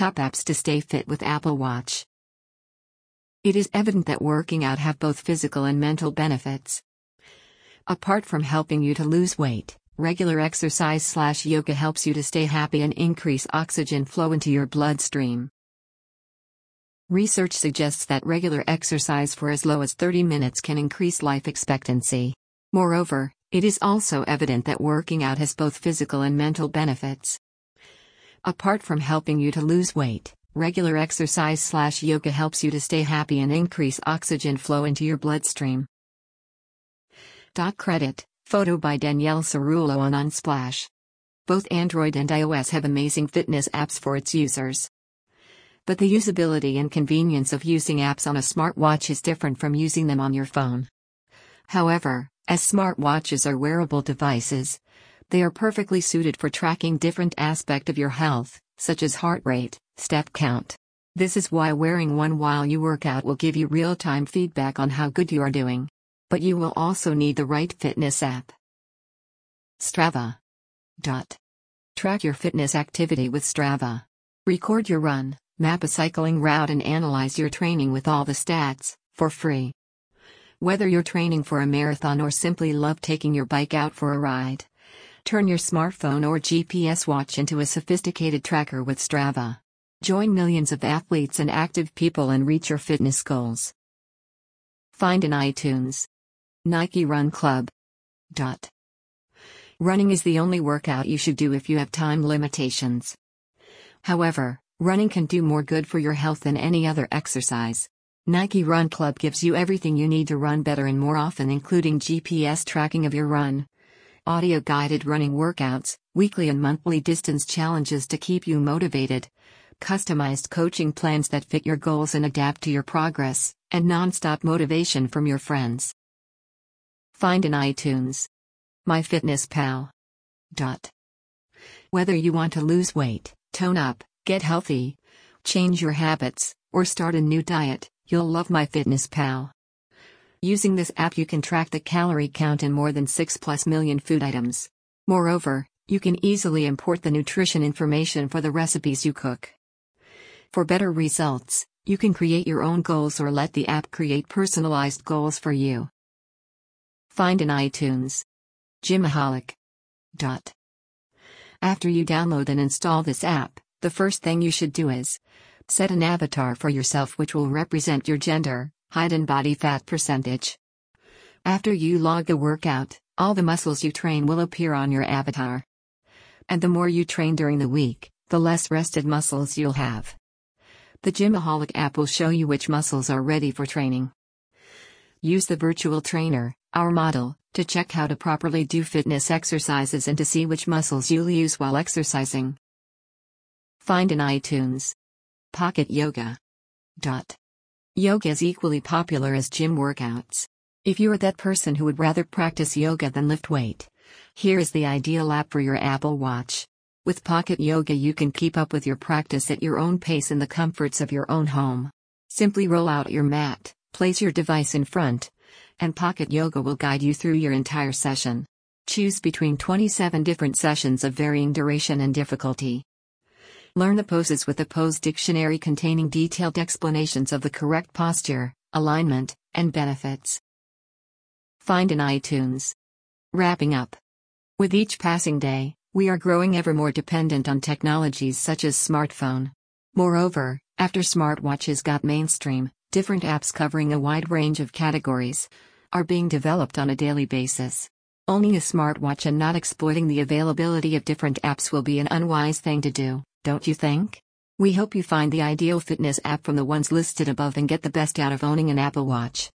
Top apps to stay fit with Apple Watch. It is evident that working out have both physical and mental benefits. Apart from helping you to lose weight, regular exercise slash yoga helps you to stay happy and increase oxygen flow into your bloodstream. Research suggests that regular exercise for as low as 30 minutes can increase life expectancy. Moreover, it is also evident that working out has both physical and mental benefits. Apart from helping you to lose weight, regular exercise slash yoga helps you to stay happy and increase oxygen flow into your bloodstream. Dot credit, photo by Danielle Cerullo on Unsplash. Both Android and iOS have amazing fitness apps for its users. But the usability and convenience of using apps on a smartwatch is different from using them on your phone. However, as smartwatches are wearable devices, they are perfectly suited for tracking different aspect of your health, such as heart rate, step count. This is why wearing one while you work out will give you real-time feedback on how good you are doing. But you will also need the right fitness app. Strava. Dot. Track your fitness activity with Strava. Record your run, map a cycling route and analyze your training with all the stats, for free. Whether you're training for a marathon or simply love taking your bike out for a ride. Turn your smartphone or GPS watch into a sophisticated tracker with Strava. Join millions of athletes and active people and reach your fitness goals. Find in iTunes. Nike Run Club. Dot. Running is the only workout you should do if you have time limitations. However, running can do more good for your health than any other exercise. Nike Run Club gives you everything you need to run better and more often, including GPS tracking of your run, audio guided running workouts, weekly and monthly distance challenges to keep you motivated, customized coaching plans that fit your goals and adapt to your progress, and non-stop motivation from your friends. Find in iTunes. MyFitnessPal. Dot. Whether you want to lose weight, tone up, get healthy, change your habits, or start a new diet, you'll love MyFitnessPal. Using this app, you can track the calorie count in more than 6 plus million food items. Moreover, you can easily import the nutrition information for the recipes you cook. For better results, you can create your own goals or let the app create personalized goals for you. Find in iTunes. Gymaholic. Dot. After you download and install this app, the first thing you should do is set an avatar for yourself which will represent your gender, height and body fat percentage. After you log the workout, all the muscles you train will appear on your avatar. And the more you train during the week, the less rested muscles you'll have. The Gymaholic app will show you which muscles are ready for training. Use the virtual trainer, our model, to check how to properly do fitness exercises and to see which muscles you'll use while exercising. Find in iTunes. Pocket Yoga. Dot. Yoga is equally popular as gym workouts. If you are that person who would rather practice yoga than lift weight, here is the ideal app for your Apple Watch. With Pocket Yoga, you can keep up with your practice at your own pace in the comforts of your own home. Simply roll out your mat, place your device in front, and Pocket Yoga will guide you through your entire session. Choose between 27 different sessions of varying duration and difficulty. Learn the poses with a pose dictionary containing detailed explanations of the correct posture, alignment, and benefits. Find in iTunes. Wrapping up. With each passing day, we are growing ever more dependent on technologies such as smartphone. Moreover, after smartwatches got mainstream, different apps covering a wide range of categories are being developed on a daily basis. Owning a smartwatch and not exploiting the availability of different apps will be an unwise thing to do don't you think? We hope you find the ideal fitness app from the ones listed above and get the best out of owning an Apple Watch.